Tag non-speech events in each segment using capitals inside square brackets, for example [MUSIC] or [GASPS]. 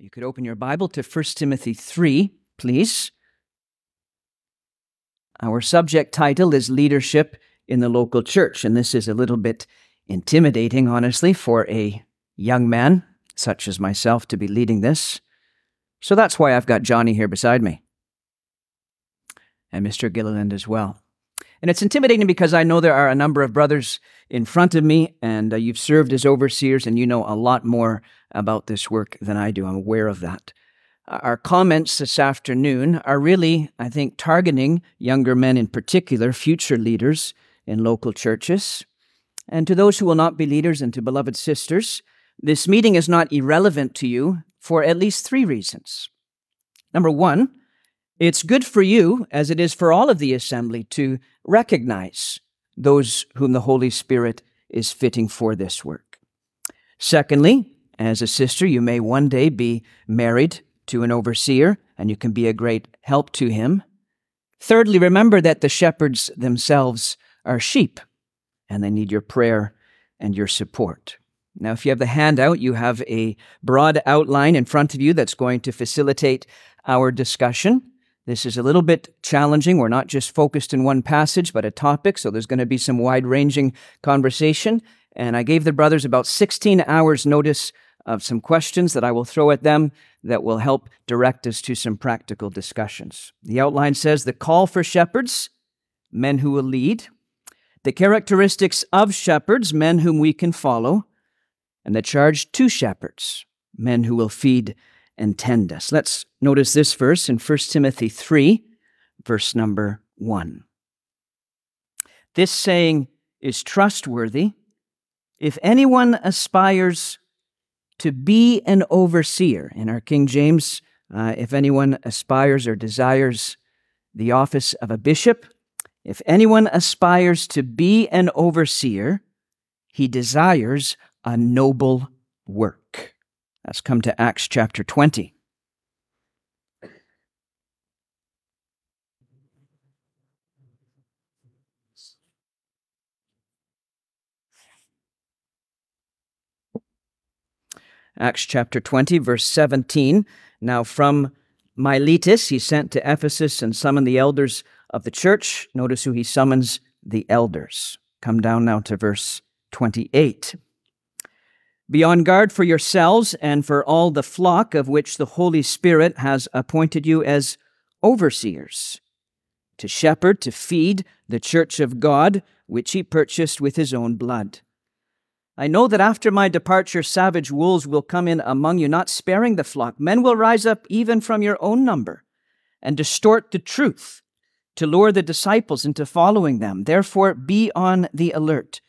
You could open your Bible to 1 Timothy 3, please. Our subject title is Leadership in the Local Church, and this is a little bit intimidating, honestly, for a young man such as myself to be leading this. So that's why I've got Johnny here beside me, and Mr. Gilliland as well. And it's intimidating because I know there are a number of brothers in front of me, and uh, you've served as overseers, and you know a lot more about this work than I do. I'm aware of that. Our comments this afternoon are really, I think, targeting younger men in particular, future leaders in local churches. And to those who will not be leaders and to beloved sisters, this meeting is not irrelevant to you for at least three reasons. Number one, it's good for you, as it is for all of the assembly, to recognize those whom the Holy Spirit is fitting for this work. Secondly, as a sister, you may one day be married to an overseer, and you can be a great help to him. Thirdly, remember that the shepherds themselves are sheep, and they need your prayer and your support. Now, if you have the handout, you have a broad outline in front of you that's going to facilitate our discussion. This is a little bit challenging. We're not just focused in one passage, but a topic, so there's going to be some wide ranging conversation. And I gave the brothers about 16 hours' notice of some questions that I will throw at them that will help direct us to some practical discussions. The outline says the call for shepherds, men who will lead, the characteristics of shepherds, men whom we can follow, and the charge to shepherds, men who will feed and tend us. Let's notice this verse in 1 Timothy 3, verse number 1. This saying is trustworthy. If anyone aspires to be an overseer. In our King James, uh, if anyone aspires or desires the office of a bishop, if anyone aspires to be an overseer, he desires a noble work. Let's come to Acts chapter 20. Acts chapter 20, verse 17. Now, from Miletus, he sent to Ephesus and summoned the elders of the church. Notice who he summons the elders. Come down now to verse 28. Be on guard for yourselves and for all the flock of which the Holy Spirit has appointed you as overseers, to shepherd, to feed the church of God, which he purchased with his own blood. I know that after my departure, savage wolves will come in among you, not sparing the flock. Men will rise up even from your own number and distort the truth to lure the disciples into following them. Therefore, be on the alert,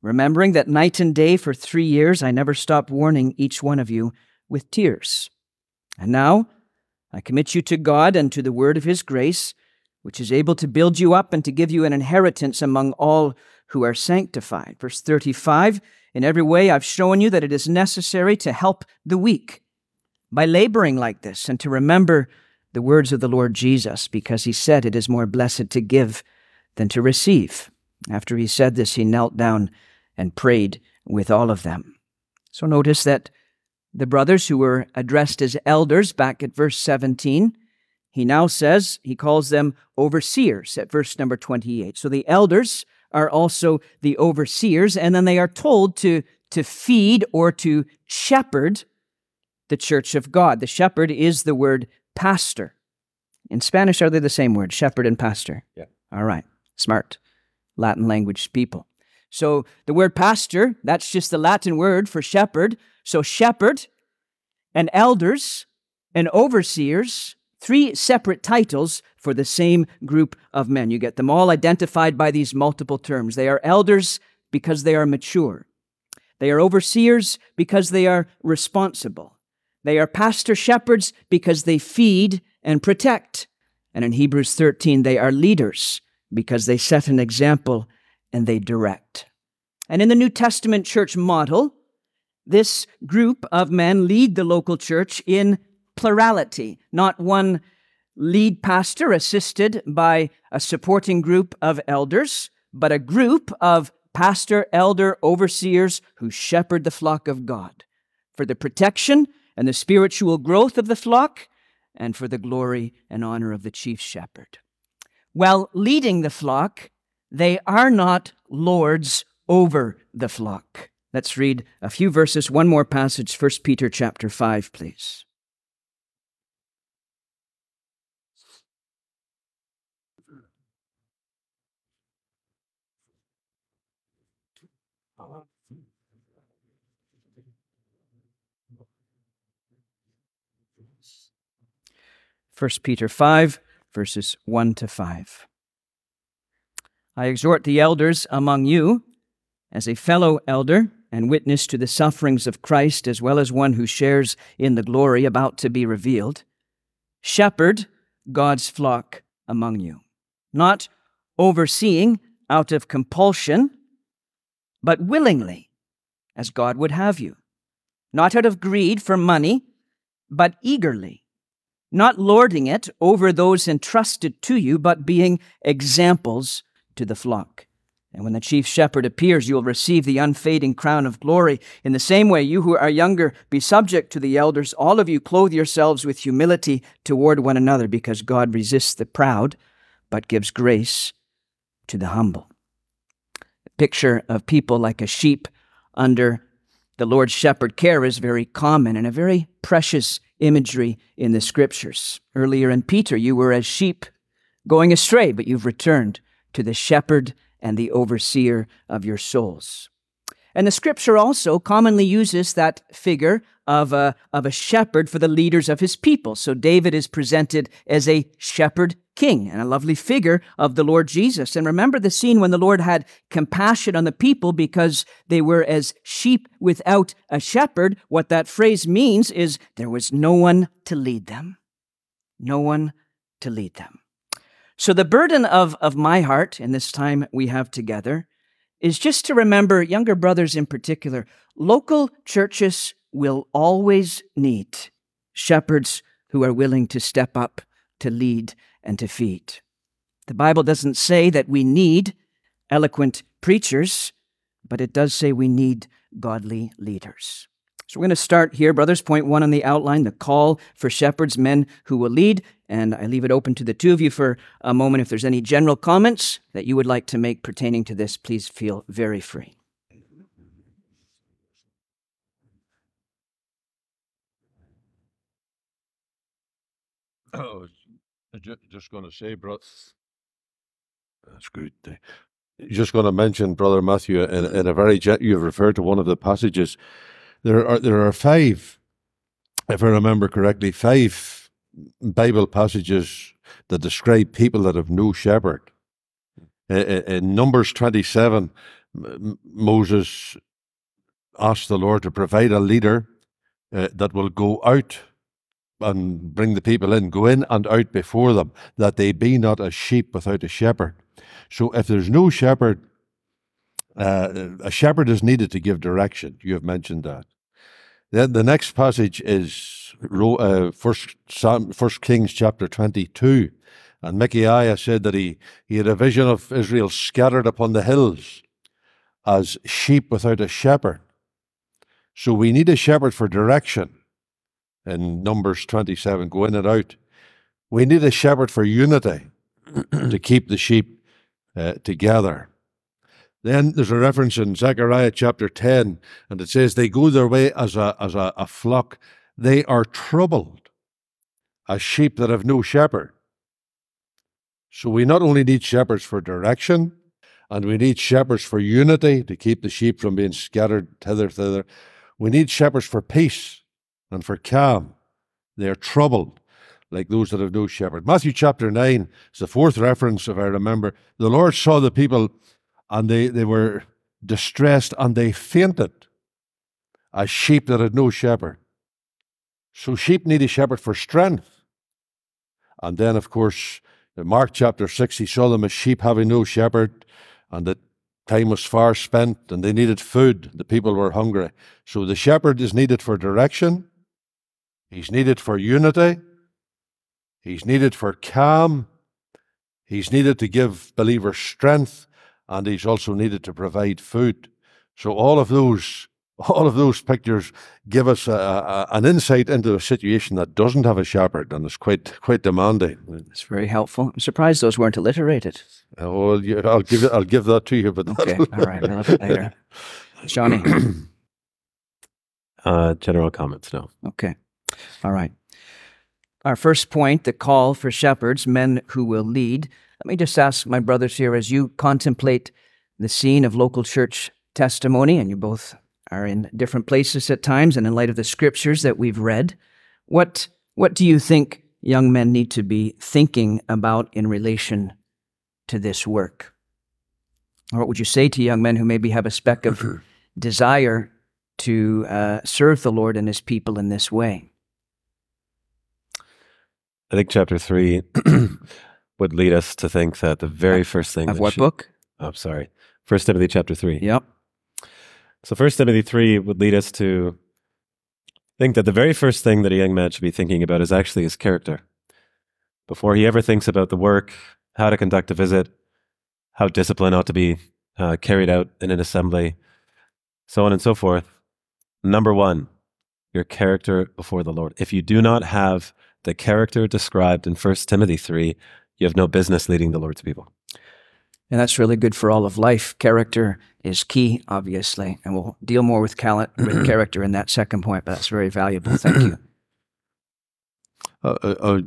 remembering that night and day for three years I never stopped warning each one of you with tears. And now I commit you to God and to the word of his grace, which is able to build you up and to give you an inheritance among all who are sanctified. Verse 35 In every way I've shown you that it is necessary to help the weak by laboring like this and to remember the words of the Lord Jesus, because he said it is more blessed to give than to receive. After he said this, he knelt down and prayed with all of them. So notice that the brothers who were addressed as elders back at verse 17, he now says, he calls them overseers at verse number 28. So the elders are also the overseers, and then they are told to, to feed or to shepherd the church of God. The shepherd is the word pastor. In Spanish, are they the same word, shepherd and pastor? Yeah. All right, smart. Latin language people. So the word pastor, that's just the Latin word for shepherd. So shepherd and elders and overseers Three separate titles for the same group of men. You get them all identified by these multiple terms. They are elders because they are mature. They are overseers because they are responsible. They are pastor shepherds because they feed and protect. And in Hebrews 13, they are leaders because they set an example and they direct. And in the New Testament church model, this group of men lead the local church in plurality, not one lead pastor assisted by a supporting group of elders, but a group of pastor, elder, overseers who shepherd the flock of God for the protection and the spiritual growth of the flock, and for the glory and honor of the chief shepherd. While leading the flock, they are not lords over the flock. Let's read a few verses, one more passage, 1 Peter chapter 5, please. First Peter 5, verses 1 to 5. I exhort the elders among you, as a fellow elder and witness to the sufferings of Christ, as well as one who shares in the glory about to be revealed, shepherd God's flock among you, not overseeing out of compulsion, but willingly, as God would have you, not out of greed for money, but eagerly not lording it over those entrusted to you, but being examples to the flock. And when the chief shepherd appears, you will receive the unfading crown of glory. In the same way, you who are younger, be subject to the elders. All of you clothe yourselves with humility toward one another, because God resists the proud, but gives grace to the humble. Picture of people like a sheep under the Lord's shepherd care is very common and a very precious imagery in the scriptures. Earlier in Peter, you were as sheep going astray, but you've returned to the shepherd and the overseer of your souls. And the scripture also commonly uses that figure of a, of a shepherd for the leaders of his people. So David is presented as a shepherd king and a lovely figure of the Lord Jesus. And remember the scene when the Lord had compassion on the people because they were as sheep without a shepherd. What that phrase means is there was no one to lead them. No one to lead them. So the burden of, of my heart in this time we have together is just to remember, younger brothers in particular, local churches will always need shepherds who are willing to step up to lead and to. The Bible doesn't say that we need eloquent preachers, but it does say we need godly leaders. So we're going to start here, brothers. Point one on the outline the call for shepherds, men who will lead. And I leave it open to the two of you for a moment. If there's any general comments that you would like to make pertaining to this, please feel very free. Oh, just going to say, bro, that's good. Just going to mention, brother Matthew, in, in a very you've referred to one of the passages there are there are five, if I remember correctly, five Bible passages that describe people that have no shepherd. In Numbers twenty-seven, Moses asked the Lord to provide a leader uh, that will go out and bring the people in, go in and out before them, that they be not as sheep without a shepherd. So if there's no shepherd, uh, a shepherd is needed to give direction. You have mentioned that. Then the next passage is uh, First, First Kings chapter twenty-two, and Micaiah said that he, he had a vision of Israel scattered upon the hills as sheep without a shepherd. So we need a shepherd for direction. In Numbers twenty-seven, go in and out. We need a shepherd for unity to [CLEARS THROAT] keep the sheep uh, together. Then there's a reference in Zechariah chapter 10, and it says, They go their way as a, as a, a flock. They are troubled, as sheep that have no shepherd. So we not only need shepherds for direction, and we need shepherds for unity to keep the sheep from being scattered hither, thither. We need shepherds for peace and for calm. They are troubled like those that have no shepherd. Matthew chapter 9 is the fourth reference, if I remember. The Lord saw the people and they, they were distressed and they fainted as sheep that had no shepherd. So sheep need a shepherd for strength. And then, of course, in Mark chapter 6, he saw them as sheep having no shepherd, and that time was far spent, and they needed food. The people were hungry. So the shepherd is needed for direction, he's needed for unity, he's needed for calm, he's needed to give believers strength, and he's also needed to provide food. So all of those [LAUGHS] all of those pictures give us a, a, an insight into a situation that doesn't have a shepherd and is quite quite demanding. It's very helpful. I'm surprised those weren't alliterated. Uh, well, yeah, I'll give. I'll give that to you, but Okay, all right, a little bit later. [LAUGHS] Johnny. [CLEARS THROAT] Uh, general comments, now. Okay. All right. Our first point the call for shepherds, men who will lead. Let me just ask my brothers here as you contemplate the scene of local church testimony, and you both are in different places at times, and in light of the scriptures that we've read, what, what do you think young men need to be thinking about in relation to this work? Or what would you say to young men who maybe have a speck of [CLEARS THROAT] desire to uh, serve the Lord and his people in this way? I think chapter three [CLEARS THROAT] would lead us to think that the very first thing. Of what book? I'm oh, sorry. First Timothy chapter three. Yep. So First Timothy three would lead us to think that the very first thing that a young man should be thinking about is actually his character. Before he ever thinks about the work, how to conduct a visit, how discipline ought to be uh, carried out in an assembly, so on and so forth. Number one, your character before the Lord. If you do not have the character described in First Timothy three, you have no business leading the Lord's people. And that's really good for all of life. Character is key, obviously, and we'll deal more with, cal- with [CLEARS THROAT] character in that second point, but that's very valuable. Thank you. [CLEARS THROAT] uh, uh, uh,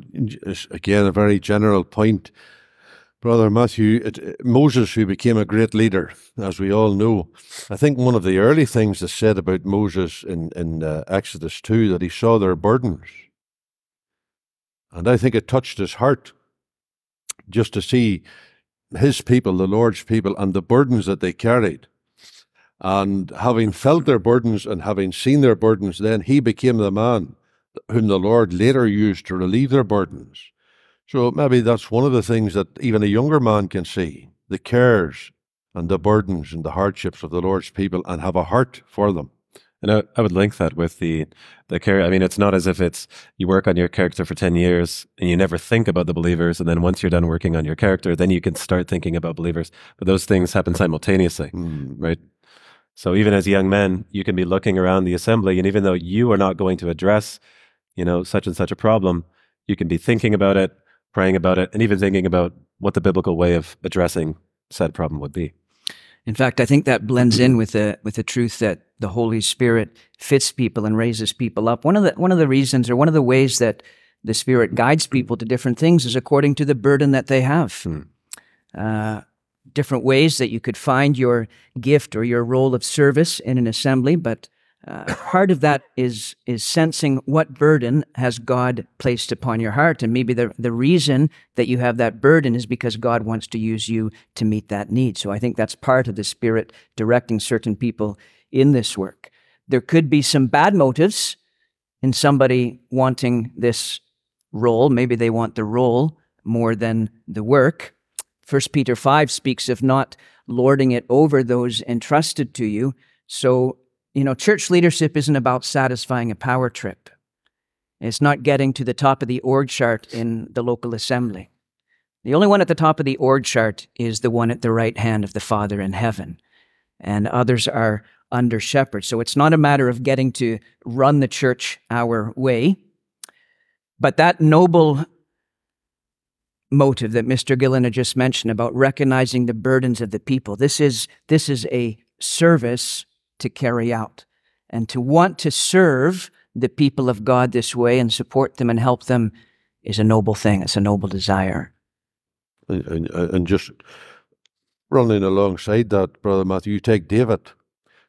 again, a very general point. Brother Matthew, it, it- Moses, who became a great leader, as we all know, I think one of the early things that's said about Moses in, in uh, Exodus 2 that he saw their burdens. And I think it touched his heart just to see his people, the Lord's people, and the burdens that they carried. And having felt their burdens and having seen their burdens, then he became the man whom the Lord later used to relieve their burdens. So maybe that's one of the things that even a younger man can see the cares and the burdens and the hardships of the Lord's people and have a heart for them. And I, I would link that with the the care. I mean, it's not as if it's you work on your character for ten years and you never think about the believers, and then once you're done working on your character, then you can start thinking about believers. But those things happen simultaneously, Mm. right? So even as young men, you can be looking around the assembly, and even though you are not going to address, you know, such and such a problem, you can be thinking about it, praying about it, and even thinking about what the biblical way of addressing said problem would be. In fact, I think that blends in with the with the truth that the Holy Spirit fits people and raises people up. One of the one of the reasons or one of the ways that the Spirit guides people to different things is according to the burden that they have. Hmm. Uh, different ways that you could find your gift or your role of service in an assembly, but uh, part of that is is sensing what burden has God placed upon your heart, and maybe the the reason that you have that burden is because God wants to use you to meet that need. So I think that's part of the Spirit directing certain people in this work. There could be some bad motives in somebody wanting this role. Maybe they want the role more than the work. First Peter 5 speaks of not lording it over those entrusted to you. So, you know, church leadership isn't about satisfying a power trip. It's not getting to the top of the org chart in the local assembly. The only one at the top of the org chart is the one at the right hand of the Father in heaven. And others are under shepherd. So it's not a matter of getting to run the church our way. But that noble motive that Mr. Gilliland had just mentioned about recognizing the burdens of the people. This is, this is a service to carry out. And to want to serve the people of God this way and support them and help them is a noble thing. It's a noble desire. And, and, just running alongside that, Brother Matthew, you take David,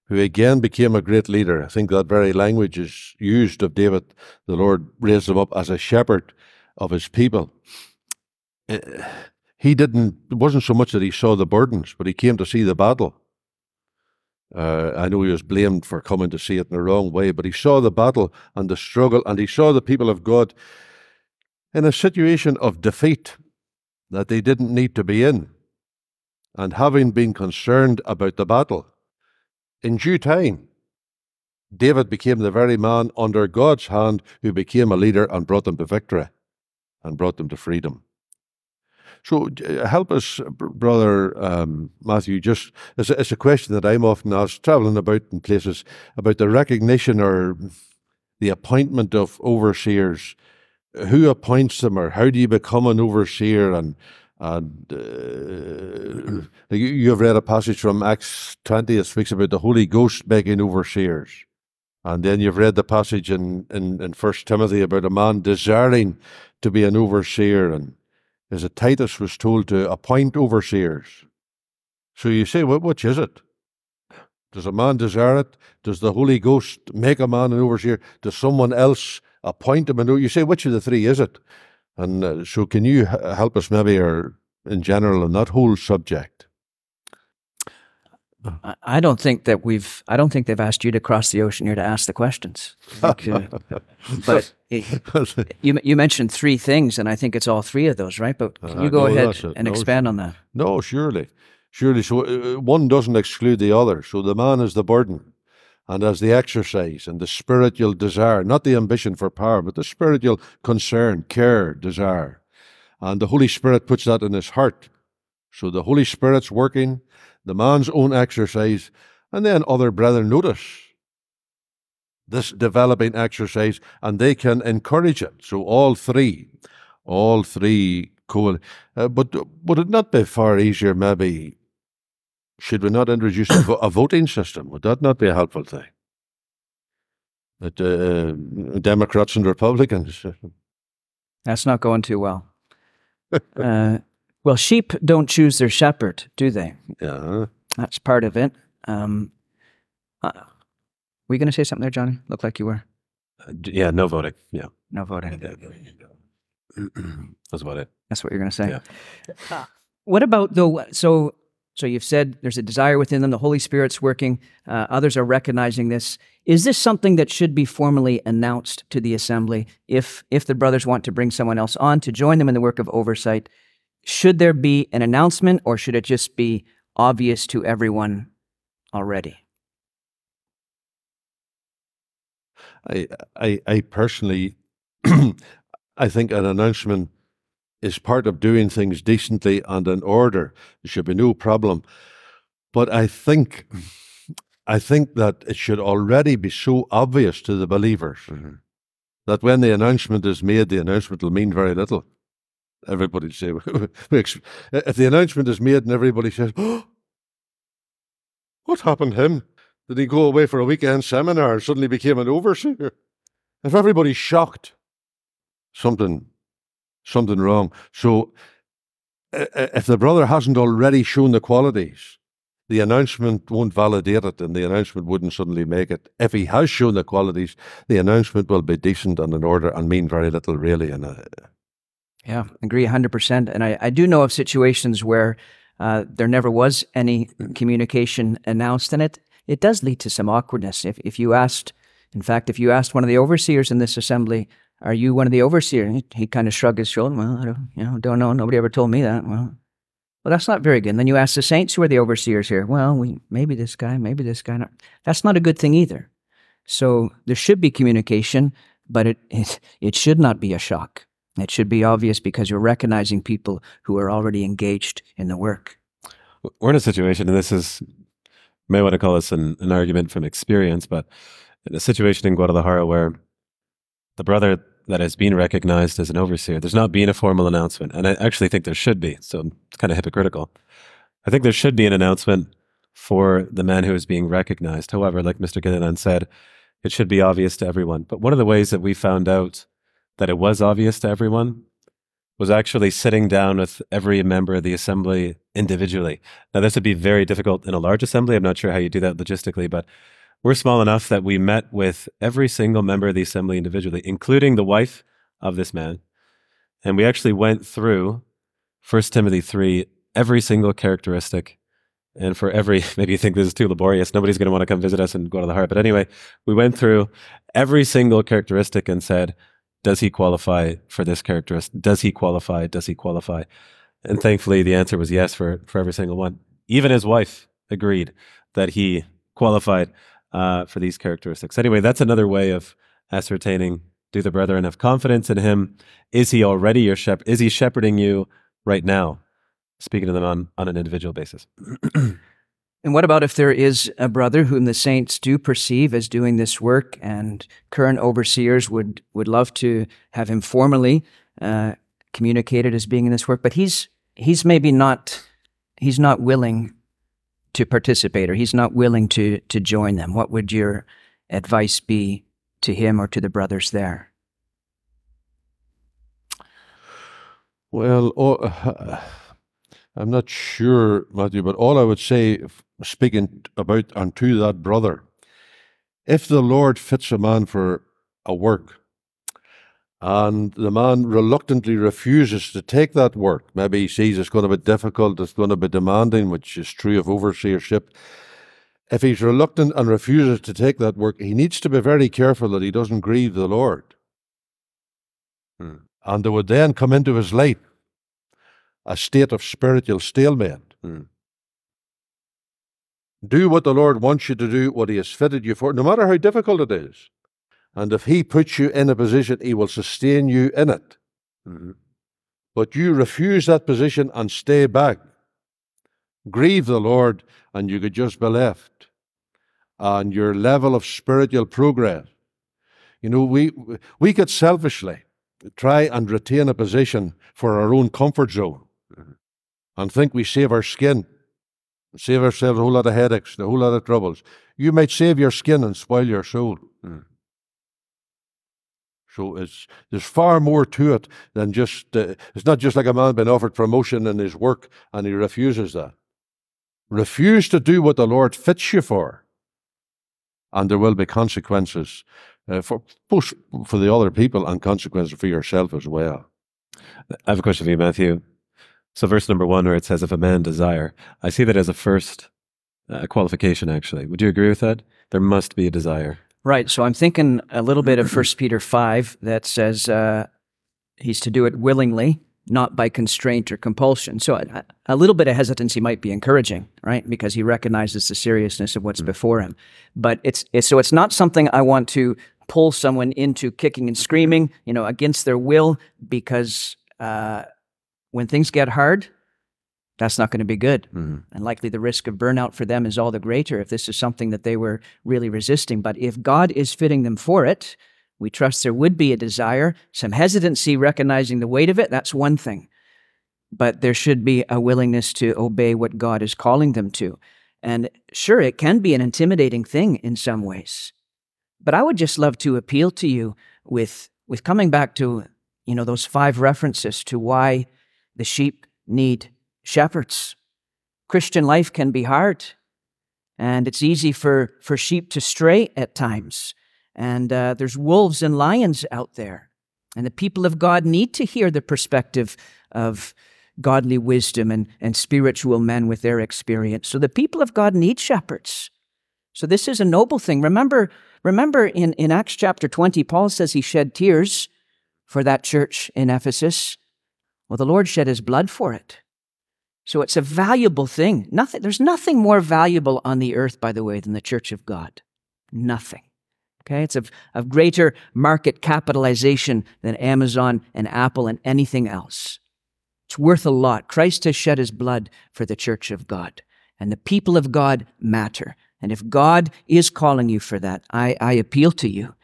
who again became a great leader. I think that very language is used of David. The Lord raised him up as a shepherd of his people. Eh, He didn't, it wasn't so much that he saw the burdens, but he came to see the battle. Uh, I know he was blamed for coming to see it in the wrong way, but he saw the battle and the struggle, and he saw the people of God in a situation of defeat that they didn't need to be in. And having been concerned about the battle, in due time, David became the very man under God's hand who became a leader and brought them to victory and brought them to freedom. So uh, help us, brother um, Matthew. Just it's a, it's a question that I'm often asked, traveling about in places, about the recognition or the appointment of overseers. Who appoints them, or how do you become an overseer? And and uh, you, you have read a passage from Acts 20 that speaks about the Holy Ghost making overseers. And then you've read the passage in, in, in 1 Timothy about a man desiring to be an overseer. And is it Titus was told to appoint overseers? So you say, well, which is it? Does a man desire it? Does the Holy Ghost make a man an overseer? Does someone else appoint him? And you say, which of the three is it? And uh, so, can you help us maybe, or in general, on that whole subject? I- I don't think that we've. I don't think they've asked you to cross the ocean here to ask the questions. Think, uh, [LAUGHS] but it- [LAUGHS] you you mentioned three things, and I think it's all three of those, right? But can Uh, you go no, ahead and No, expand on that? no, surely, surely. So uh, one doesn't exclude the other. So the man is the burden, and as the exercise and the spiritual desire, not the ambition for power, but the spiritual concern, care, desire, and the Holy Spirit puts that in his heart. So the Holy Spirit's working, the man's own exercise, and then other brethren notice this developing exercise and they can encourage it. So all three, all three co uh, but would it not be far easier maybe should we not introduce a, vo- a voting system? Would that not be a helpful thing? That uh, Democrats and Republicans. That's not going too well. [LAUGHS] uh, well, sheep don't choose their shepherd, do they? Yeah. That's part of it. Um, uh, were you going to say something there, Johnny? Looked like you were. Uh, yeah, no voting. Yeah, No voting. [CLEARS THROAT] that's about it. That's what you're going to say. Yeah. [LAUGHS] What about though? So, so you've said there's a desire within them. The Holy Spirit's working. Uh, others are recognizing this. Is this something that should be formally announced to the assembly? If if the brothers want to bring someone else on to join them in the work of oversight, should there be an announcement, or should it just be obvious to everyone already? I, I, I personally, [CLEARS THROAT] I think an announcement is part of doing things decently and in order. There should be no problem. But I think, I think that it should already be so obvious to the believers mm-hmm. that when the announcement is made, the announcement will mean very little. Everybody say, [LAUGHS] if the announcement is made and everybody says, oh, [GASPS] what happened to him? Did he go away for a weekend seminar and suddenly became an overseer? If everybody's shocked, something, something wrong. So, uh, uh, if the brother hasn't already shown the qualities, the announcement won't validate it, and the announcement wouldn't suddenly make it. If he has shown the qualities, the announcement will be decent and in order and mean very little, really. And uh, Yeah, agree 100%. And I, I do know of situations where uh, there never was any communication announced, and it, it does lead to some awkwardness. If, if you asked, in fact, if you asked one of the overseers in this assembly, are you one of the overseers? He, he kind of shrugged his shoulder. Well, I don't, you know, don't know. Nobody ever told me that. Well, well, that's not very good. And then you ask the saints who are the overseers here. Well, we maybe this guy, maybe this guy. Not. That's not a good thing either. So there should be communication, but it, it it should not be a shock. It should be obvious because you're recognizing people who are already engaged in the work. We're in a situation, and this is may want to call this an, an argument from experience, but in a situation in Guadalajara where the brother that has been recognized as an overseer, there's not been a formal announcement, and I actually think there should be. So it's kind of hypocritical. I think there should be an announcement for the man who is being recognized. However, like Mr. Gilliland said, it should be obvious to everyone. But one of the ways that we found out that it was obvious to everyone was actually sitting down with every member of the assembly individually. Now, this would be very difficult in a large assembly. I'm not sure how you do that logistically, but we're small enough that we met with every single member of the assembly individually, including the wife of this man. And we actually went through 1 Timothy 3, every single characteristic. And for every, [LAUGHS] maybe you think this is too laborious, nobody's going to want to come visit us and go to the heart. But anyway, we went through every single characteristic and said, does he qualify for this characteristic? Does he qualify? Does he qualify? And thankfully, the answer was yes for, for every single one. Even his wife agreed that he qualified uh, for these characteristics. Anyway, that's another way of ascertaining do the brethren have confidence in him? Is he already your shepherd? Is he shepherding you right now, speaking to them on, on an individual basis. [CLEARS THROAT] And what about if there is a brother whom the saints do perceive as doing this work, and current overseers would would love to have him formally uh, communicated as being in this work, but he's he's maybe not he's not willing to participate, or he's not willing to to join them. What would your advice be to him or to the brothers there? Well, oh, uh, I'm not sure, Matthew, but all I would say, speaking about unto that brother, if the Lord fits a man for a work, and the man reluctantly refuses to take that work, maybe he sees it's going to be difficult, it's going to be demanding, which is true of overseership. If he's reluctant and refuses to take that work, he needs to be very careful that he doesn't grieve the Lord. Hmm. And it would then come into his life a state of spiritual stalemate. Hmm. Do what the Lord wants you to do, what He has fitted you for, no matter how difficult it is. And if He puts you in a position, He will sustain you in it. Mhm. But you refuse that position and stay back. Grieve the Lord, and you could just be left. And your level of spiritual progress. You know, we we could selfishly try and retain a position for our own comfort zone and think we save our skin, save ourselves a whole lot of headaches, a whole lot of troubles. You might save your skin and spoil your soul. Mm. So it's there's far more to it than just. Uh, it's not just like a man being offered promotion in his work and he refuses that. Refuse to do what the Lord fits you for, and there will be consequences uh, for both for the other people and consequences for yourself as well. I have a question for you, Matthew. So, verse number one, where it says, if a man desire, I see that as a first uh, qualification, actually. Would you agree with that? There must be a desire. Right. So I'm thinking a little bit of [CLEARS THROAT] First Peter five that says uh, he's to do it willingly, not by constraint or compulsion. So a, a little bit of hesitancy might be encouraging, right? Because he recognizes the seriousness of what's before him. But it's, it's so it's not something I want to pull someone into kicking and screaming, you know, against their will, because uh, when things get hard, that's not going to be good. Mhm. And likely the risk of burnout for them is all the greater if this is something that they were really resisting. But if God is fitting them for it, we trust there would be a desire, some hesitancy recognizing the weight of it. That's one thing. But there should be a willingness to obey what God is calling them to. And sure, it can be an intimidating thing in some ways. But I would just love to appeal to you with, with coming back to, you know, those five references to why the sheep need shepherds. Christian life can be hard, and it's easy for, for sheep to stray at times. And uh, there's wolves and lions out there. And the people of God need to hear the perspective of godly wisdom and, and spiritual men with their experience. So the people of God need shepherds. So this is a noble thing. Remember, remember in, in Acts chapter 20, Paul says he shed tears for that church in Ephesus. Well, the Lord shed his blood for it. So it's a valuable thing. Nothing, there's nothing more valuable on the earth, by the way, than the church of God. Nothing. Okay? It's of, of greater market capitalization than Amazon and Apple and anything else. It's worth a lot. Christ has shed his blood for the church of God. And the people of God matter. And if God is calling you for that, I, I appeal to you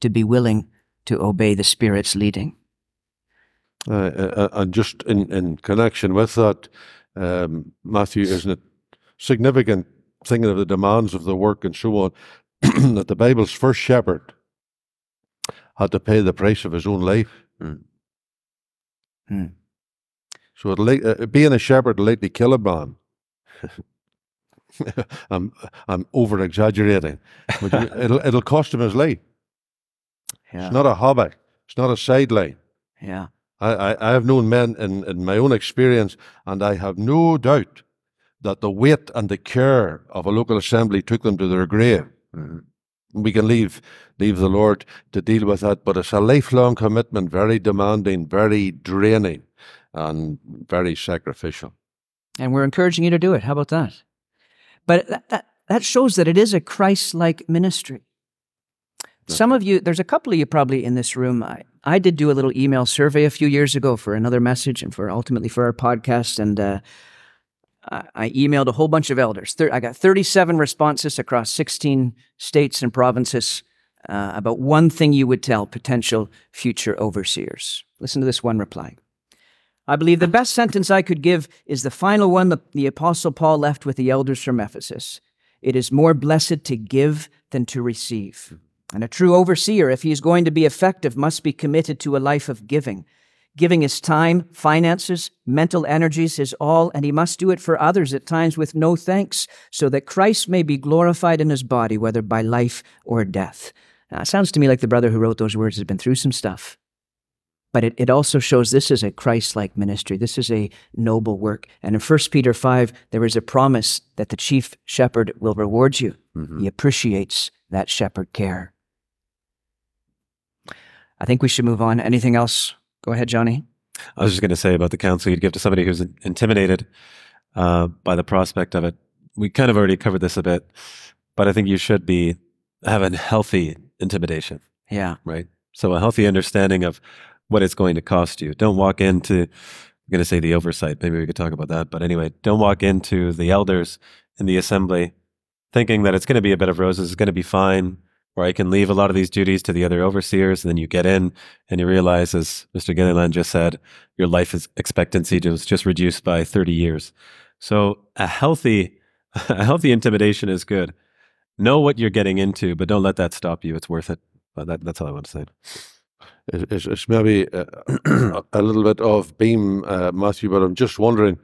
to be willing to obey the Spirit's leading. Uh, uh, and just in, in connection with that, um, Matthew, isn't it significant thinking of the demands of the work and so on, [CLEARS THROAT] that the Bible's first shepherd had to pay the price of his own life. Mm. Hmm. So it'll, uh, being a shepherd will likely kill a man. [LAUGHS] I'm, I'm over exaggerating, it'll, it'll cost him his life. Yeah. It's not a hobby, it's not a sideline. yeah. I, I, I have known men in, in my own experience, and I have no doubt that the weight and the care of a local assembly took them to their grave. Mhm. We can leave leave the Lord to deal with that, but it's a lifelong commitment, very demanding, very draining, and very sacrificial. And we're encouraging you to do it. How about that? But that, that, that shows that it is a Christ like ministry. Some of you, there's a couple of you probably in this room, I, I did do a little email survey a few years ago for another message and for ultimately for our podcast. And uh, I emailed a whole bunch of elders. I got 37 responses across 16 states and provinces uh, about one thing you would tell potential future overseers. Listen to this one reply. I believe the best sentence I could give is the final one that the Apostle Paul left with the elders from Ephesus. It is more blessed to give than to receive. And a true overseer, if he is going to be effective, must be committed to a life of giving. Giving his time, finances, mental energies, his all, and he must do it for others at times with no thanks, so that Christ may be glorified in his body, whether by life or death. Now, it sounds to me like the brother who wrote those words has been through some stuff. But it, it also shows this is a Christ like ministry. This is a noble work. And in 1 Peter 5, there is a promise that the chief shepherd will reward you. Mm-hmm. He appreciates that shepherd care. I think we should move on. Anything else? Go ahead, Johnny. I was just going to say about the counsel you'd give to somebody who's intimidated uh, by the prospect of it. We kind of already covered this a bit, but I think you should be have a healthy intimidation, Yeah. right? So a healthy understanding of what it's going to cost you. Don't walk into, I'm going to say the oversight. Maybe we could talk about that. But anyway, don't walk into the elders in the assembly thinking that it's going to be a bed of roses, it's going to be fine, or I can leave a lot of these duties to the other overseers. And then you get in and you realize, as Mr. Gilliland just said, your life expectancy was just reduced by 30 years. So a healthy, [LAUGHS] a healthy intimidation is good. Know what you're getting into, but don't let that stop you. It's worth it. That, that's all I want to say. It's, it's maybe uh, [CLEARS THROAT] a little bit off beam, uh, Matthew, but I'm just wondering.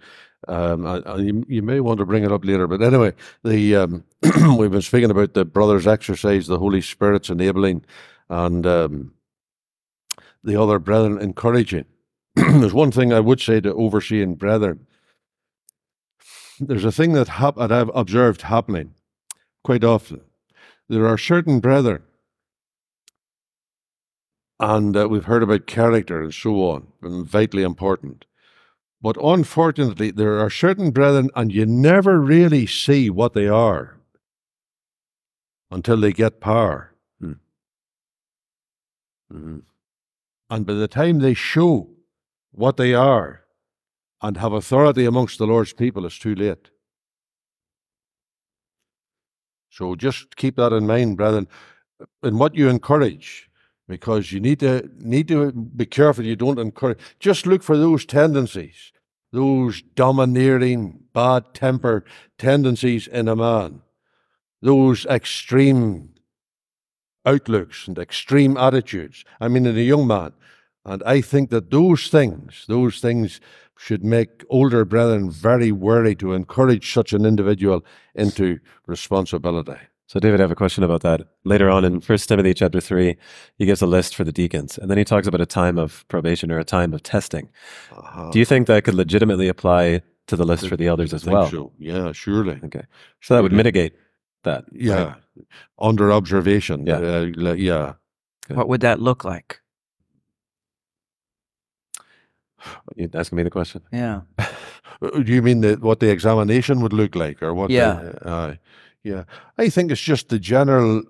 Um, you, you may want to bring it up later, but anyway, the um, [CLEARS THROAT] we've been speaking about the brothers' exercise, the Holy Spirit's enabling, and um, the other brethren encouraging. [CLEARS THROAT] There's one thing I would say to overseeing brethren. There's a thing that, hap- that I've observed happening quite often. There are certain brethren and uh, we've heard about character and so on, and vitally important. But unfortunately, there are certain brethren, and you never really see what they are until they get power. Mhm. And by the time they show what they are and have authority amongst the Lord's people, it's too late. So just keep that in mind, brethren, in what you encourage, because you need to need to be careful you don't encourage. Just look for those tendencies, those domineering, bad temper tendencies in a man, those extreme outlooks and extreme attitudes. I mean, in a young man. And I think that those things, those things should make older brethren very wary to encourage such an individual into responsibility. So, David, I have a question about that. Later on in First Timothy chapter three, he gives a list for the deacons, and then he talks about a time of probation or a time of testing. Uh-huh. Do you think that could legitimately apply to the list for the elders I as think well? so. Yeah, surely. Okay, so that would mitigate that. Yeah. right? Under observation. Yeah. Uh, yeah. Good. What would that look like? You're asking me the question? Yeah. [LAUGHS] Do you mean the, what the examination would look like, or what? Yeah. The, uh, yeah. I think it's just the general.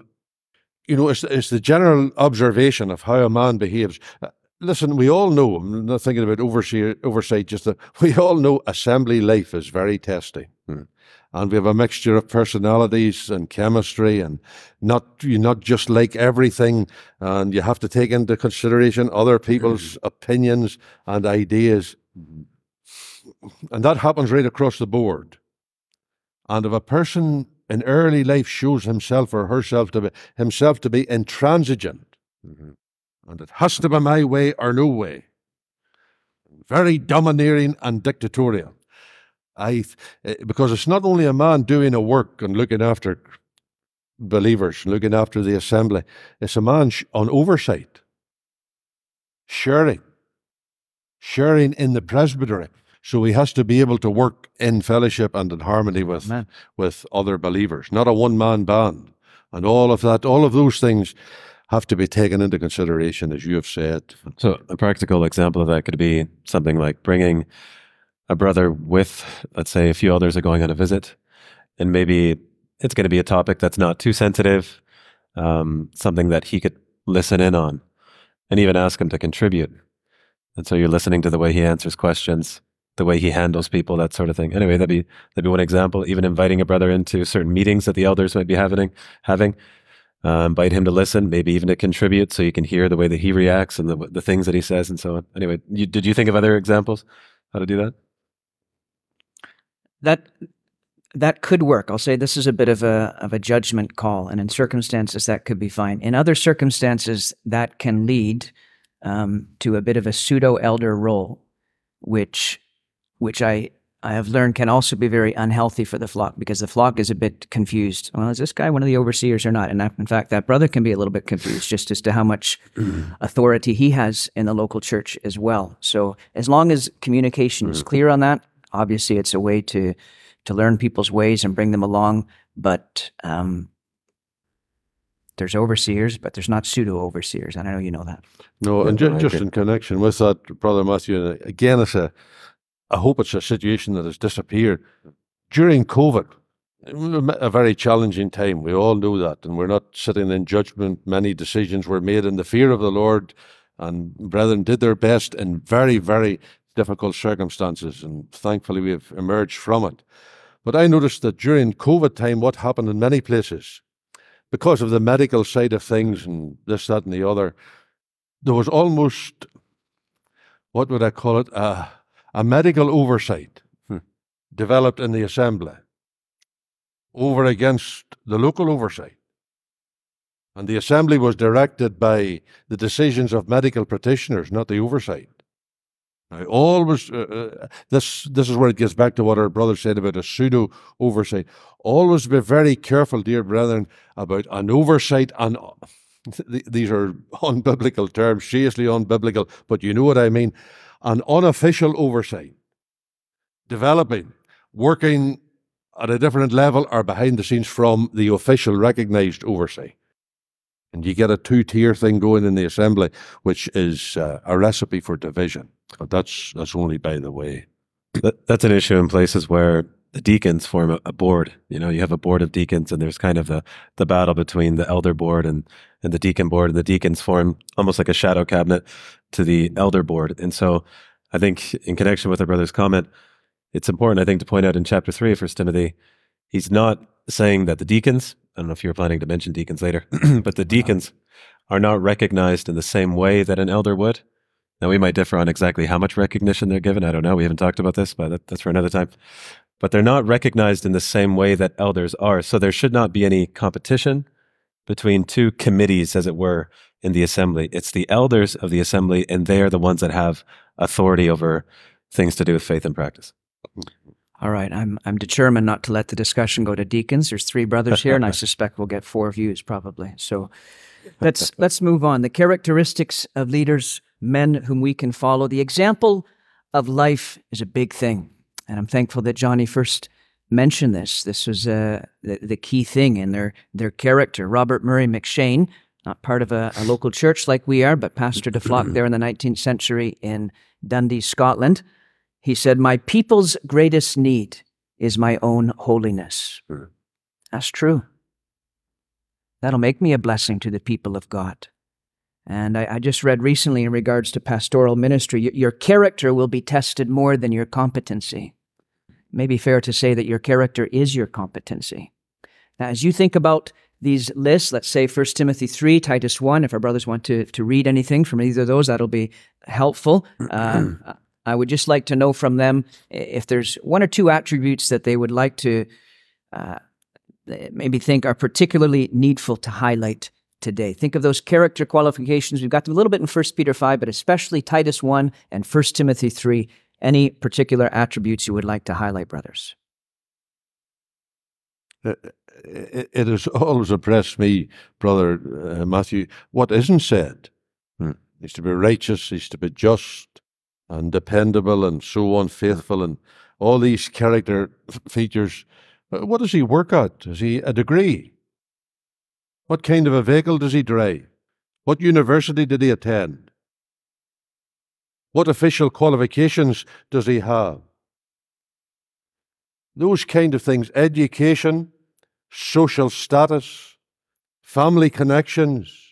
You know, it's it's the general observation of how a man behaves. Uh, listen, we all know. I'm not thinking about overseer, oversight. Just that [LAUGHS] we all know assembly life is very testing, Hmm. and we have a mixture of personalities and chemistry, and not you not just like everything, and you have to take into consideration other people's [LAUGHS] opinions and ideas and that happens right across the board. And if a person in early life shows himself or herself to be himself to be intransigent, and it has to be my way or no way, very domineering and dictatorial. I, eh, because it's not only a man doing a work and looking after believers, looking after the assembly, it's a man on oversight, sharing, sharing in the presbytery. So he has to be able to work in fellowship and in harmony with Amen. with other believers, not a one man band. And all of that, all of those things have to be taken into consideration, as you have said. So, a practical example of that could be something like bringing a brother with, let's say, a few others are going on a visit, and maybe it's going to be a topic that's not too sensitive, um, something that he could listen in on. and even ask him to contribute. And so you're listening to the way he answers questions, the way he handles people, that sort of thing. Anyway, that'd be that'd be one example. Even inviting a brother into certain meetings that the elders might be having, having, uh, invite him to listen, maybe even to contribute, so you can hear the way that he reacts and the the things that he says, and so on. Anyway, you, did you think of other examples how to do that? That that could work. I'll say this is a bit of a of a judgment call, and in circumstances that could be fine. In other circumstances, that can lead um, to a bit of a pseudo elder role, which which I I have learned can also be very unhealthy for the flock because the flock is a bit confused. Well, is this guy one of the overseers or not? And that, in fact, that brother can be a little bit confused just as to how much [CLEARS THROAT] authority he has in the local church as well. So, as long as communication is clear on that, obviously it's a way to to learn people's ways and bring them along. But um, there's overseers, but there's not pseudo overseers. And I know you know that. No, and ju- just in connection with that, Brother Matthew, again, it's a, I hope it's a situation that has disappeared. During COVID, a very challenging time. We all know that. And we're not sitting in judgment. Many decisions were made in the fear of the Lord, and brethren did their best in very, very difficult circumstances. And thankfully, we have emerged from it. But I noticed that during COVID time, what happened in many places, because of the medical side of things and this, that, and the other, there was almost, what would I call it, a, a medical oversight Hmm. developed in the assembly over against the local oversight. And the assembly was directed by the decisions of medical practitioners, not the oversight. Now, always, uh, uh, this this is where it gets back to what our brother said about a pseudo oversight. Always be very careful, dear brethren, about an oversight. And [LAUGHS] th- these are unbiblical terms, seriously unbiblical, but you know what I mean. An unofficial oversight, developing, working at a different level or behind the scenes from the official recognized oversight. And you get a two tier thing going in the assembly, which is uh, a recipe for division. But that's that's only by the way. That, that's an issue in places where the deacons form a, a board. You know, you have a board of deacons, and there's kind of the, the battle between the elder board and, and the deacon board. And the deacons form almost like a shadow cabinet to the elder board. And so I think, in connection with our brother's comment, it's important, I think, to point out in chapter three of First Timothy, he's not saying that the deacons, I don't know if you were planning to mention deacons later, [CLEARS THROAT] but the deacons are not recognized in the same way that an elder would. Now, we might differ on exactly how much recognition they're given. I don't know. We haven't talked about this, but that, that's for another time. But they're not recognized in the same way that elders are. So there should not be any competition between two committees, as it were, in the assembly. It's the elders of the assembly, and they are the ones that have authority over things to do with faith and practice. All right, I'm I'm determined not to let the discussion go to deacons. There's three brothers here, and I [LAUGHS] suspect we'll get four views probably. So let's let's move on. The characteristics of leaders, men whom we can follow. The example of life is a big thing, and I'm thankful that Johnny first mentioned this. This was uh, the, the key thing in their their character. Robert Murray M'Cheyne, not part of a, a local church like we are, but pastor to flock there in the 19th century in Dundee, Scotland. He said, My people's greatest need is my own holiness. That's true. That'll make me a blessing to the people of God. And I, I just read recently in regards to pastoral ministry, your character will be tested more than your competency. May be fair to say that your character is your competency. Now, as you think about these lists, let's say 1 Timothy 3, Titus 1, if our brothers want to, to read anything from either of those, that'll be helpful. [CLEARS THROAT] Uh, I would just like to know from them if there's one or two attributes that they would like to uh, maybe think are particularly needful to highlight today. Think of those character qualifications. We've got them a little bit in 1 Peter 5, but especially Titus 1 and 1 Timothy 3. Any particular attributes you would like to highlight, brothers? It, it has [LAUGHS] always impressed me, brother uh, Matthew, what isn't said. Hmm. He's to be righteous, he's to be just and dependable and so on, faithful, and all these character [LAUGHS] features. Uh, What does he work at? Is he a degree? What kind of a vehicle does he drive? What university did he attend? What official qualifications does he have? Those kind of things, education, social status, family connections,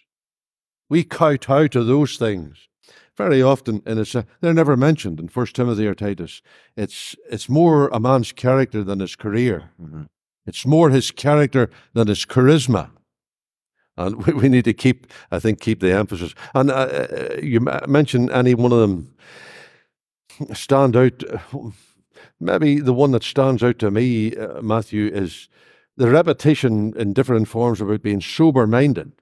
We kowtow to those things. Very often, it's a, they're never mentioned in First Timothy or Titus. It's it's more a man's character than his career. Mm-hmm. It's more his character than his charisma. And [LAUGHS] we, we need to keep, I think, keep the emphasis. And uh, uh, you mentioned any one of them stand out. Maybe the one that stands out to me, uh, Matthew, is the repetition in different forms about being sober minded,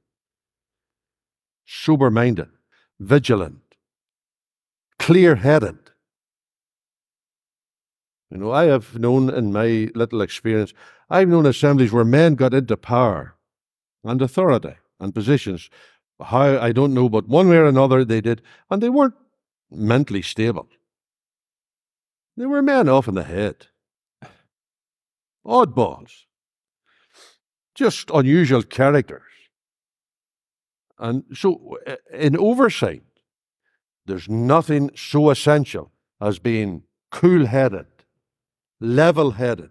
sober minded, vigilant, clear headed. You know, I have known in my little experience, I've known assemblies where men got into power and authority and positions. How, I don't know, but one way or another they did, and they weren't mentally stable. They were men off in the head. Oddballs. Just unusual characters. And so, uh, in oversight, there's nothing so essential as being cool headed, level headed.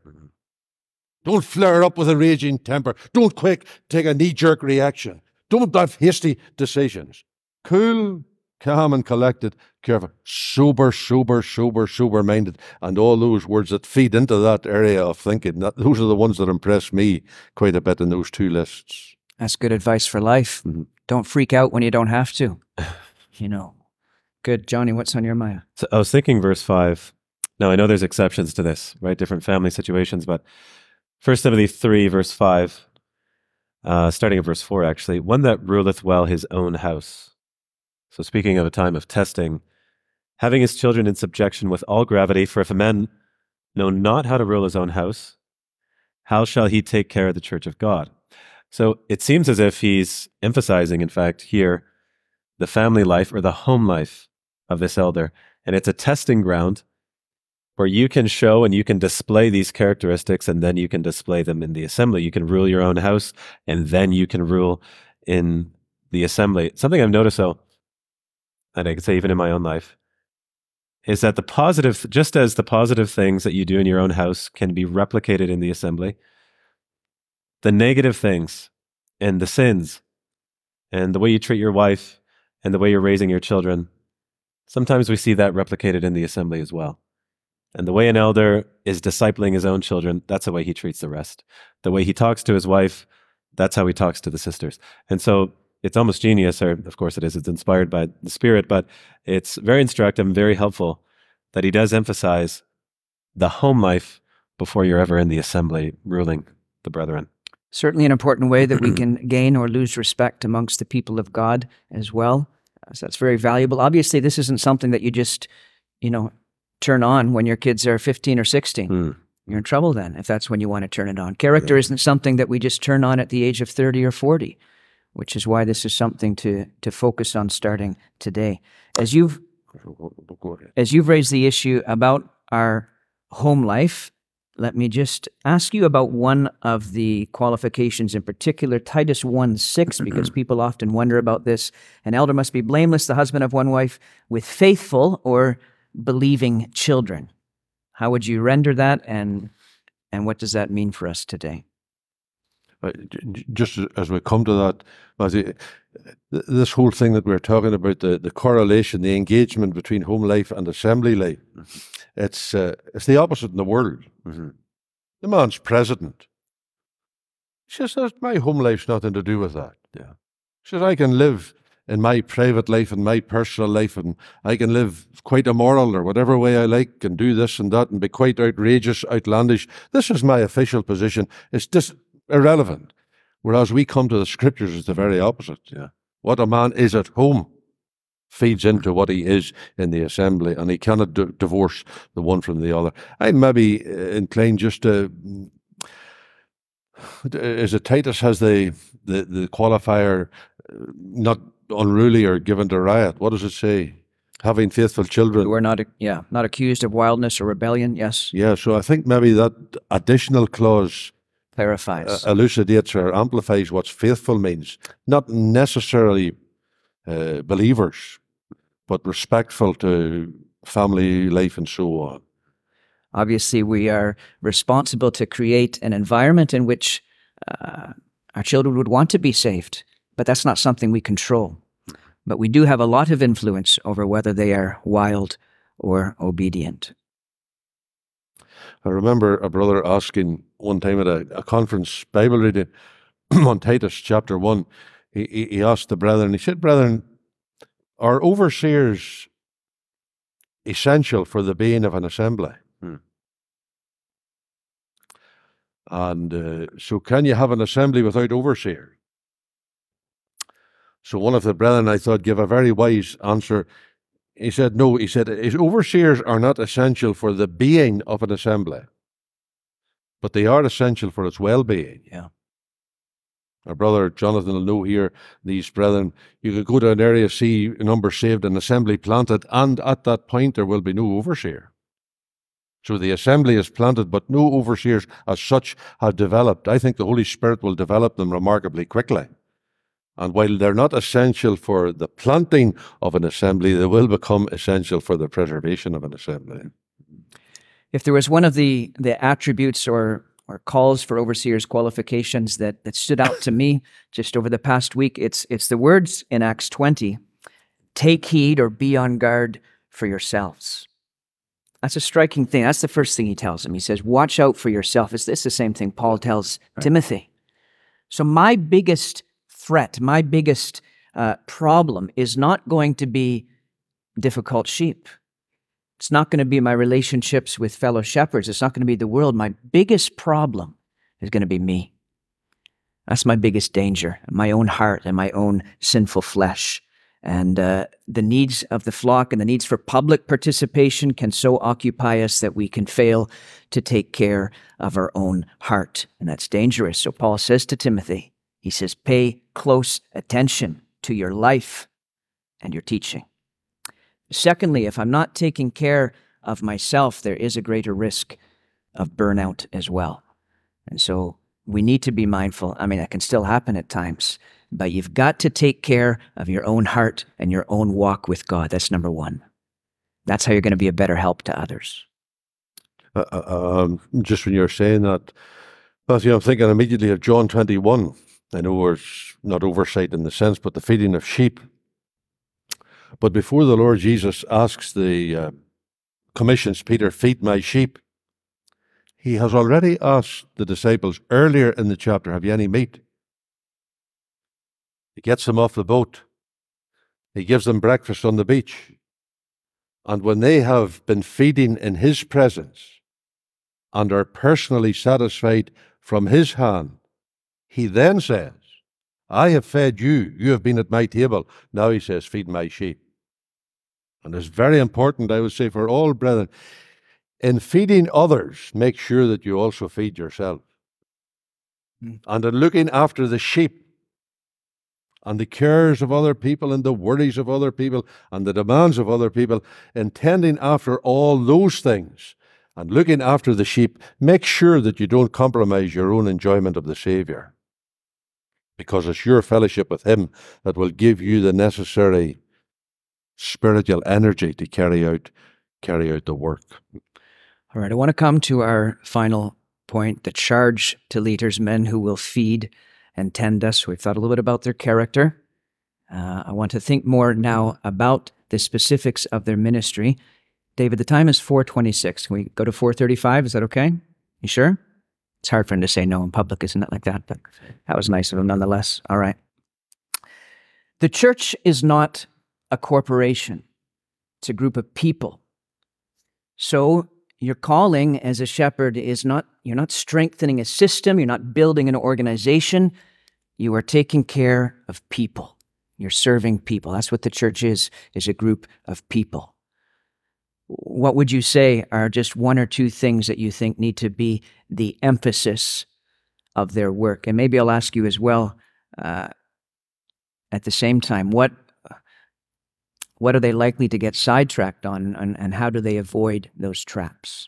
Don't flare up with a raging temper. Don't quick take a knee jerk reaction. Don't have hasty decisions. Cool, calm, and collected, careful, sober, sober, sober, sober minded, and all those words that feed into that area of thinking. That, those are the ones that impress me quite a bit in those two lists. That's good advice for life. Mhm. Don't freak out when you don't have to. [SIGHS] You know. Good. Johnny, what's on your mind? So I was thinking verse 5. Now, I know there's exceptions to this, right? Different family situations, but 1 Timothy 3, verse 5, uh, starting at verse 4, actually, one that ruleth well his own house. So, speaking of a time of testing, having his children in subjection with all gravity, for if a man know not how to rule his own house, how shall he take care of the church of God? So, it seems as if he's emphasizing, in fact, here, the family life or the home life of this elder. And it's a testing ground where you can show and you can display these characteristics and then you can display them in the assembly. You can rule your own house and then you can rule in the assembly. Something I've noticed though, and I could say even in my own life, is that the positive, just as the positive things that you do in your own house can be replicated in the assembly, the negative things and the sins and the way you treat your wife and the way you're raising your children, sometimes we see that replicated in the assembly as well. And the way an elder is discipling his own children, that's the way he treats the rest. The way he talks to his wife, that's how he talks to the sisters. And so it's almost genius, or of course it is, it's inspired by the Spirit, but it's very instructive and very helpful that he does emphasize the home life before you're ever in the assembly ruling the brethren. Certainly an important way that we [CLEARS THROAT] can gain or lose respect amongst the people of God as well. So that's very valuable. Obviously, this isn't something that you just, you know, turn on when your kids are 15 or 16. Mm. You're in trouble then if that's when you want to turn it on. Character isn't something that we just turn on at the age of 30 or 40, which is why this is something to to focus on starting today. As you've as you've raised the issue about our home life, let me just ask you about one of the qualifications in particular, Titus 1 6, [CLEARS THROAT] because people often wonder about this. An elder must be blameless, the husband of one wife, with faithful or believing children. How would you render that, and, and what does that mean for us today? Uh, just as- we come to that, Matthew, this whole thing that we're talking about, the, the correlation, the engagement between home life and assembly life, it's, uh, it's the opposite in the world. The man's president. He says, my home life's nothing to do with that. Yeah. He says, I can live in my private life and my personal life, and I can live quite immoral or whatever way I like and do this and that and be quite outrageous, outlandish. This is my official position. It's just irrelevant. Whereas we come to the scriptures, it's the very opposite. Yeah. What a man is at home feeds into what he is in the assembly, and he cannot d- divorce the one from the other. I'm maybe uh, inclined just to. Is it Titus has the the, the qualifier uh, not unruly or given to riot? What does it say? Having faithful children. We're not, yeah, not accused of wildness or rebellion. Yes, Yeah, so I think maybe that additional clause clarifies. uh, elucidates or amplifies what faithful means. Not necessarily uh, believers, but respectful to family life and so on. Obviously, we are responsible to create an environment in which uh, our children would want to be saved, but that's not something we control. but we do have a lot of influence over whether they are wild or obedient. I remember a brother asking one time at a, a conference Bible reading [CLEARS THROAT] on Titus chapter 1. He, he, he asked the brethren, he said, Brethren, are overseers essential for the being of an assembly? Hmm. And uh, so, can you have an assembly without overseer? So, one of the brethren I thought gave a very wise answer. He said, No, he said, his overseers are not essential for the being of an assembly, but they are essential for its well being. Yeah. Our brother Jonathan will know here, these brethren, you could go to an area, see a number saved, an assembly planted, and at that point there will be no overseer. So the assembly is planted, but no overseers as such have developed. I think the Holy Spirit will develop them remarkably quickly. And while they're not essential for the planting of an assembly, they will become essential for the preservation of an assembly. If there was one of the, the attributes or, or calls for overseers' qualifications that, that stood out to me just over the past week, it's, it's the words in Acts 20 take heed or be on guard for yourselves. That's a striking thing. That's the first thing he tells him. He says, Watch out for yourself. Is this the same thing Paul tells Timothy? So, my biggest threat, my biggest uh, problem is not going to be difficult sheep. It's not going to be my relationships with fellow shepherds. It's not going to be the world. My biggest problem is going to be me. That's my biggest danger, my own heart and my own sinful flesh. And uh, the needs of the flock and the needs for public participation can so occupy us that we can fail to take care of our own heart. And that's dangerous. So Paul says to Timothy, he says, pay close attention to your life and your teaching. Secondly, if I'm not taking care of myself, there is a greater risk of burnout as well. And so we need to be mindful. I mean, that can still happen at times, but you've got to take care of your own heart and your own walk with God. That's number one. That's how you're going to be a better help to others. Uh, uh, um, just when you're saying that, Matthew, I'm thinking immediately of John 21. I know it's not oversight in the sense, but the feeding of sheep. But before the Lord Jesus asks the uh, commissions Peter, feed my sheep, he has already asked the disciples earlier in the chapter, have you any meat? He gets them off the boat. He gives them breakfast on the beach. And when they have been feeding in his presence and are personally satisfied from his hand, he then says, I have fed you. You have been at my table. Now he says, feed my sheep. And it's very important, I would say, for all brethren, in feeding others, make sure that you also feed yourself. Mm. And in looking after the sheep, and the cares of other people and the worries of other people and the demands of other people, intending after all those things and looking after the sheep, make sure that you don't compromise your own enjoyment of the Saviour. Because it's your fellowship with Him that will give you the necessary spiritual energy to carry out carry out the work. All right, I want to come to our final point the charge to leaders, men who will feed and tend us. We've thought a little bit about their character. Uh, I want to think more now about the specifics of their ministry. David, the time is 426. Can we go to 435? Is that okay? You sure? It's hard for him to say no in public, isn't it, like that? But that was nice of him nonetheless. All right. The church is not a corporation, it's a group of people. So your calling as a shepherd is not, you're not strengthening a system, you're not building an organization, you are taking care of people. You're serving people. That's what the church is, is a group of people. What would you say are just one or two things that you think need to be the emphasis of their work? And maybe I'll ask you as well uh, at the same time, what what are they likely to get sidetracked on, and, and how do they avoid those traps?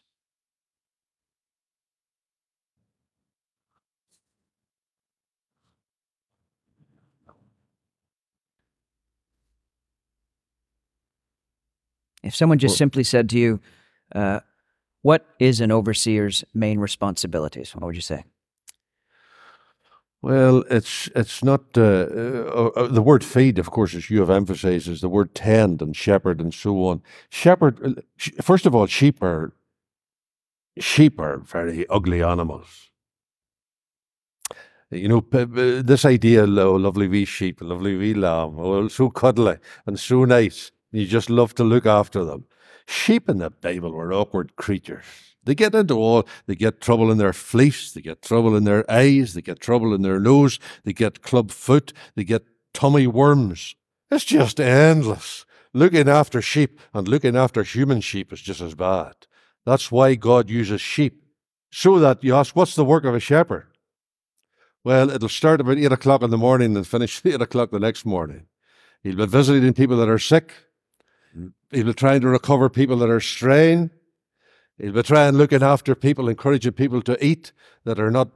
If someone just Well- simply said to you, uh, What is an overseer's main responsibilities? What would you say? Well, it's it's not uh, uh, uh, the word feed, of course, as you have emphasized, is the word tend and shepherd and so on. Shepherd, uh, sh- first of all, sheep are sheep are very ugly animals. You know, this idea, oh, lovely wee sheep, lovely wee lamb, oh, so cuddly and so nice. You just love to look after them. Sheep in the Bible were awkward creatures. They get into all, they get trouble in their fleece, they get trouble in their eyes, they get trouble in their nose, they get club foot, they get tummy worms. It's just endless. Looking after sheep and looking after human sheep is just as bad. That's why God uses sheep. So that you ask, what's the work of a shepherd? Well, it'll start about eight o'clock in the morning and finish [LAUGHS] eight o'clock the next morning. He'll be visiting people that are sick. He'll be trying to recover people that are straying. He'll be trying looking after people, encouraging people to eat that are not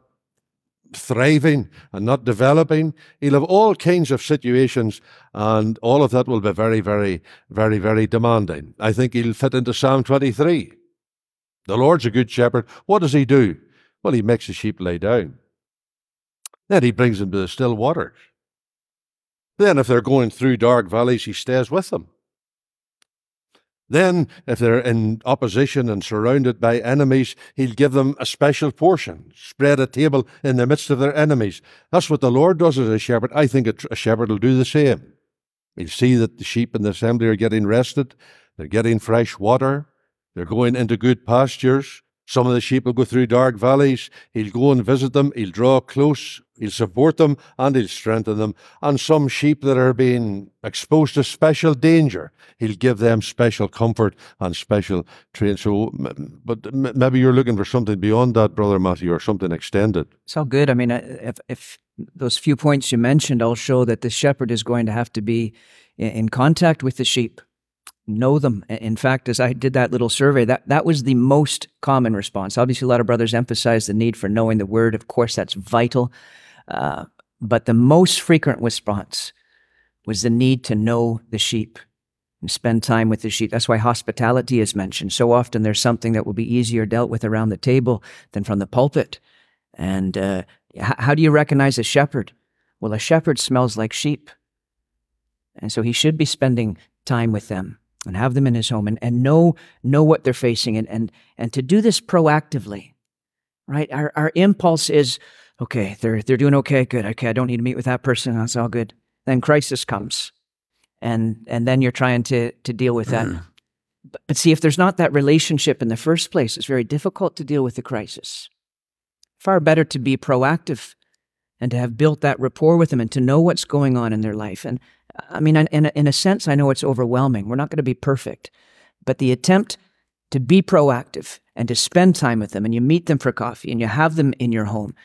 thriving and not developing. He'll have all kinds of situations, and all of that will be very, very, very, very demanding. I think he'll fit into Psalm 23. The Lord's a good shepherd. What does he do? Well, he makes the sheep lay down. Then he brings them to the still waters. Then, if they're going through dark valleys, he stays with them. Then, if they're in opposition and surrounded by enemies, he'll give them a special portion, spread a table in the midst of their enemies. That's what the Lord does as a shepherd. I think a, a shepherd will do the same. He'll see that the sheep in the assembly are getting rested, they're getting fresh water, they're going into good pastures. Some of the sheep will go through dark valleys. He'll go and visit them. He'll draw close. He'll support them and he'll strengthen them. And some sheep that are being exposed to special danger, he'll give them special comfort and special training. So, but maybe you're looking for something beyond that, Brother Matthew, or something extended. It's all good. I mean, uh, if, if those few points you mentioned all show that the shepherd is going to have to be in contact with the sheep know them. In fact, as I did that little survey, that, that was the most common response. Obviously, a lot of brothers emphasize the need for knowing the word. Of course, that's vital. Uh, but the most frequent response was the need to know the sheep and spend time with the sheep. That's why hospitality is mentioned. So often there's something that will be easier dealt with around the table than from the pulpit. And uh, how do you recognize a shepherd? Well, a shepherd smells like sheep. And so he should be spending time with them and have them in his home and, and know know what they're facing and, and and to do this proactively right? Our, our impulse is okay they're they're doing okay good. Okay i don't need to meet with that person. That's all good. Then crisis comes and and then you're trying to to deal with that. Mm. But, but see if there's not that relationship in the first place it's very difficult to deal with the crisis. Far better to be proactive and to have built that rapport with them and to know what's going on in their life. And I mean, in a, in a sense, I know it's overwhelming. We're not going to be perfect, but the attempt to be proactive and to spend time with them and you meet them for coffee and you have them in your home,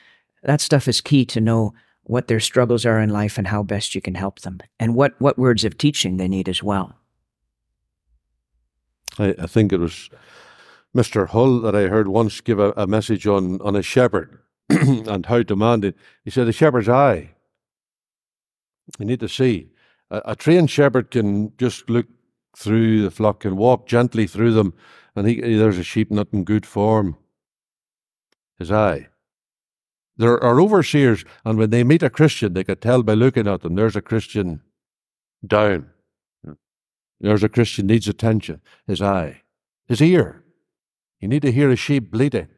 that stuff is key to know what their struggles are in life and how best you can help them and what, what words of teaching they need as well. I, I think it was Mr. Hull that I heard once give a, a message on, on a shepherd [CLEARS THROAT] and how demanding. He said, The shepherd's eye. You need to see a, a trained shepherd can just look through the flock and walk gently through them, and he, there's a sheep not in good form. His eye. There are overseers, and when they meet a Christian, they can tell by looking at them, there's a Christian down. There's a Christian needs attention. His eye. His ear. You need to hear a sheep bleating.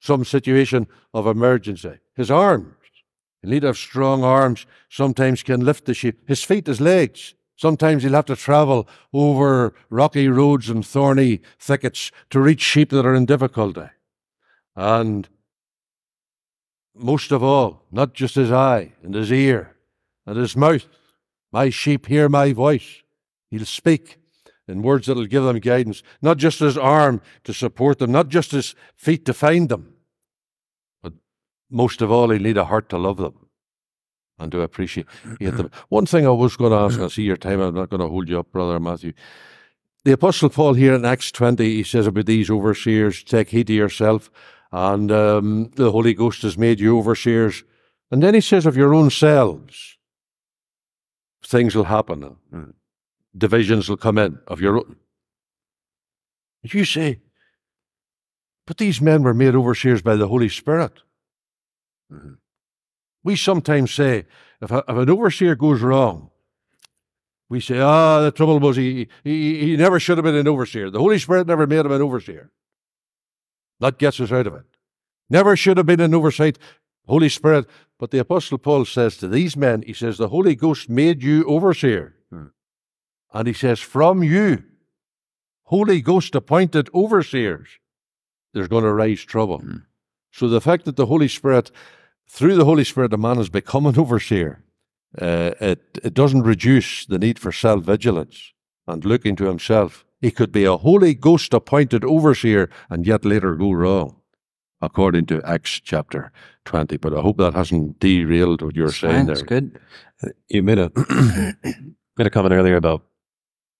Some situation of emergency. His arm. He'll need have strong arms, sometimes can lift the sheep. His feet, his legs. Sometimes he'll have to travel over rocky roads and thorny thickets to reach sheep that are in difficulty. And most of all, not just his eye and his ear and his mouth. My sheep hear my voice. He'll speak in words that'll give them guidance, not just his arm to support them, not just his feet to find them, most of all, he'll need a heart to love them and to appreciate them. [CLEARS THROAT] One thing I was going to ask, I see your time, I'm not going to hold you up, Brother Matthew. The Apostle Paul here in Acts 20, he says about these overseers, take heed to yourself, and um, the Holy Ghost has made you overseers. And then he says of your own selves, things will happen. Mm. Divisions will come in of your own. You say, but these men were made overseers by the Holy Spirit. Mm-hmm. We sometimes say, if, a, if an overseer goes wrong, we say, ah, the trouble was he, he, he never should have been an overseer. The Holy Spirit never made him an overseer. That gets us out of it. Never should have been an oversight. Holy Spirit. But the Apostle Paul says to these men, he says, the Holy Ghost made you overseer. Hmm. And he says, from you, Holy Ghost appointed overseers, there's going to rise trouble. Hmm. So the fact that the Holy Spirit, through the Holy Spirit, a man has become an overseer, uh, it, it doesn't reduce the need for self vigilance and looking to himself. He could be a Holy Ghost appointed overseer and yet later go wrong, according to Acts chapter 20. But I hope that hasn't derailed what you're saying there. It's good. You made a [CLEARS THROAT] made a comment earlier about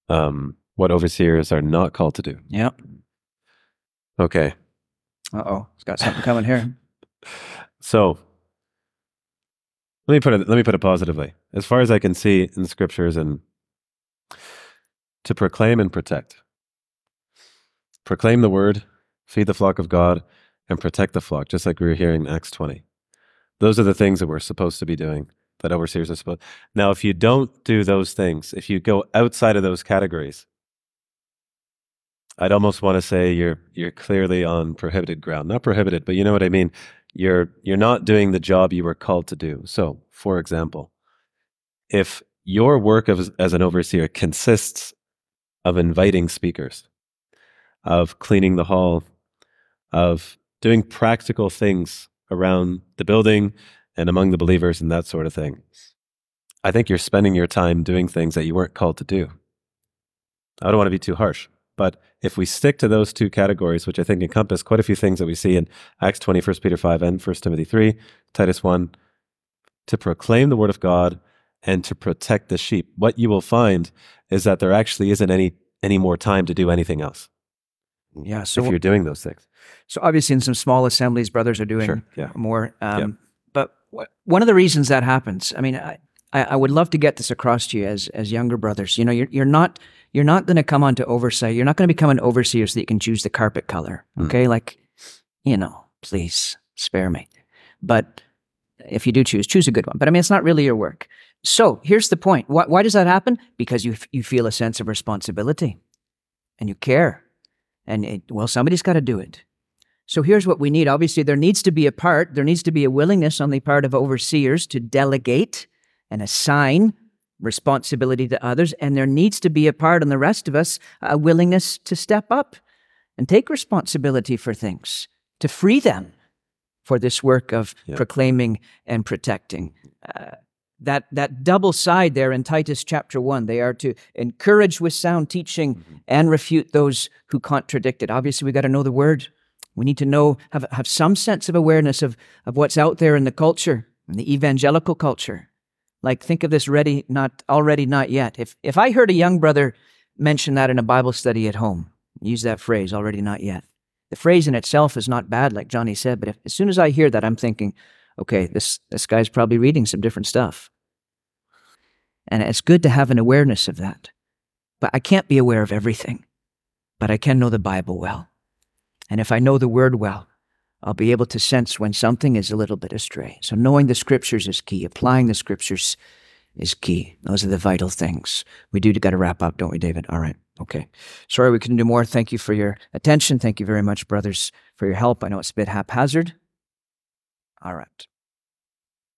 um, what overseers are not called to do. Yeah. Okay, Uh oh. It's got something coming here. [LAUGHS] so let me put it let me put it positively. As far as I can see in the scriptures, and to proclaim and protect, proclaim the word, feed the flock of God, and protect the flock, just like we were hearing in Acts twenty. Those are the things that we're supposed to be doing. That overseers are supposed. Now, if you don't do those things, if you go outside of those categories, I'd almost want to say you're you're clearly on prohibited ground. Not prohibited, but you know what I mean. You're you're not doing the job you were called to do. So, for example, if your work as, as an overseer consists of inviting speakers, of cleaning the hall, of doing practical things around the building and among the believers and that sort of thing, I think you're spending your time doing things that you weren't called to do. I don't want to be too harsh. But if we stick to those two categories, which I think encompass quite a few things that we see in Acts 20, 1 Peter 5, and 1 Timothy 3, Titus 1, to proclaim the word of God and to protect the sheep, what you will find is that there actually isn't any, any more time to do anything else Yeah. So if you're doing those things. so obviously, in some small assemblies, brothers are doing Sure. Yeah. more. Um, But wh- one of the reasons that happens, I mean, I, I I would love to get this across to you as as younger brothers. You know, you're you're not you're not going to come onto oversight. You're not going to become an overseer so that you can choose the carpet color. Hmm. Okay, like, you know, please spare me. But if you do choose, choose a good one. But I mean, it's not really your work. So here's the point. Why, why does that happen? Because you f- you feel a sense of responsibility, and you care, and it, well, somebody's got to do it. So here's what we need. Obviously, there needs to be a part, there needs to be a willingness on the part of overseers to delegate and assign responsibility to others. And there needs to be a part on the rest of us, a willingness to step up and take responsibility for things, to free them for this work of proclaiming and protecting. Uh, that, that double side there in Titus chapter 1, they are to encourage with sound teaching and refute those who contradict it. Obviously, we got to know the word. We need to know, have, have some sense of awareness of, of what's out there in the culture, in the evangelical culture. Like, think of this ready, not already, not yet. If, if I heard a young brother mention that in a Bible study at home, use that phrase, already, not yet. The phrase in itself is not bad, like Johnny said, but if, as soon as I hear that, I'm thinking, okay, this, this guy's probably reading some different stuff. And it's good to have an awareness of that. But I can't be aware of everything, but I can know the Bible well. And if I know the word well, I'll be able to sense when something is a little bit astray. So knowing the scriptures is key. Applying the scriptures is key. Those are the vital things. We do got to wrap up, don't we, David? All right. Okay. Sorry we couldn't do more. Thank you for your attention. Thank you very much, brothers, for your help. I know it's a bit haphazard. All right.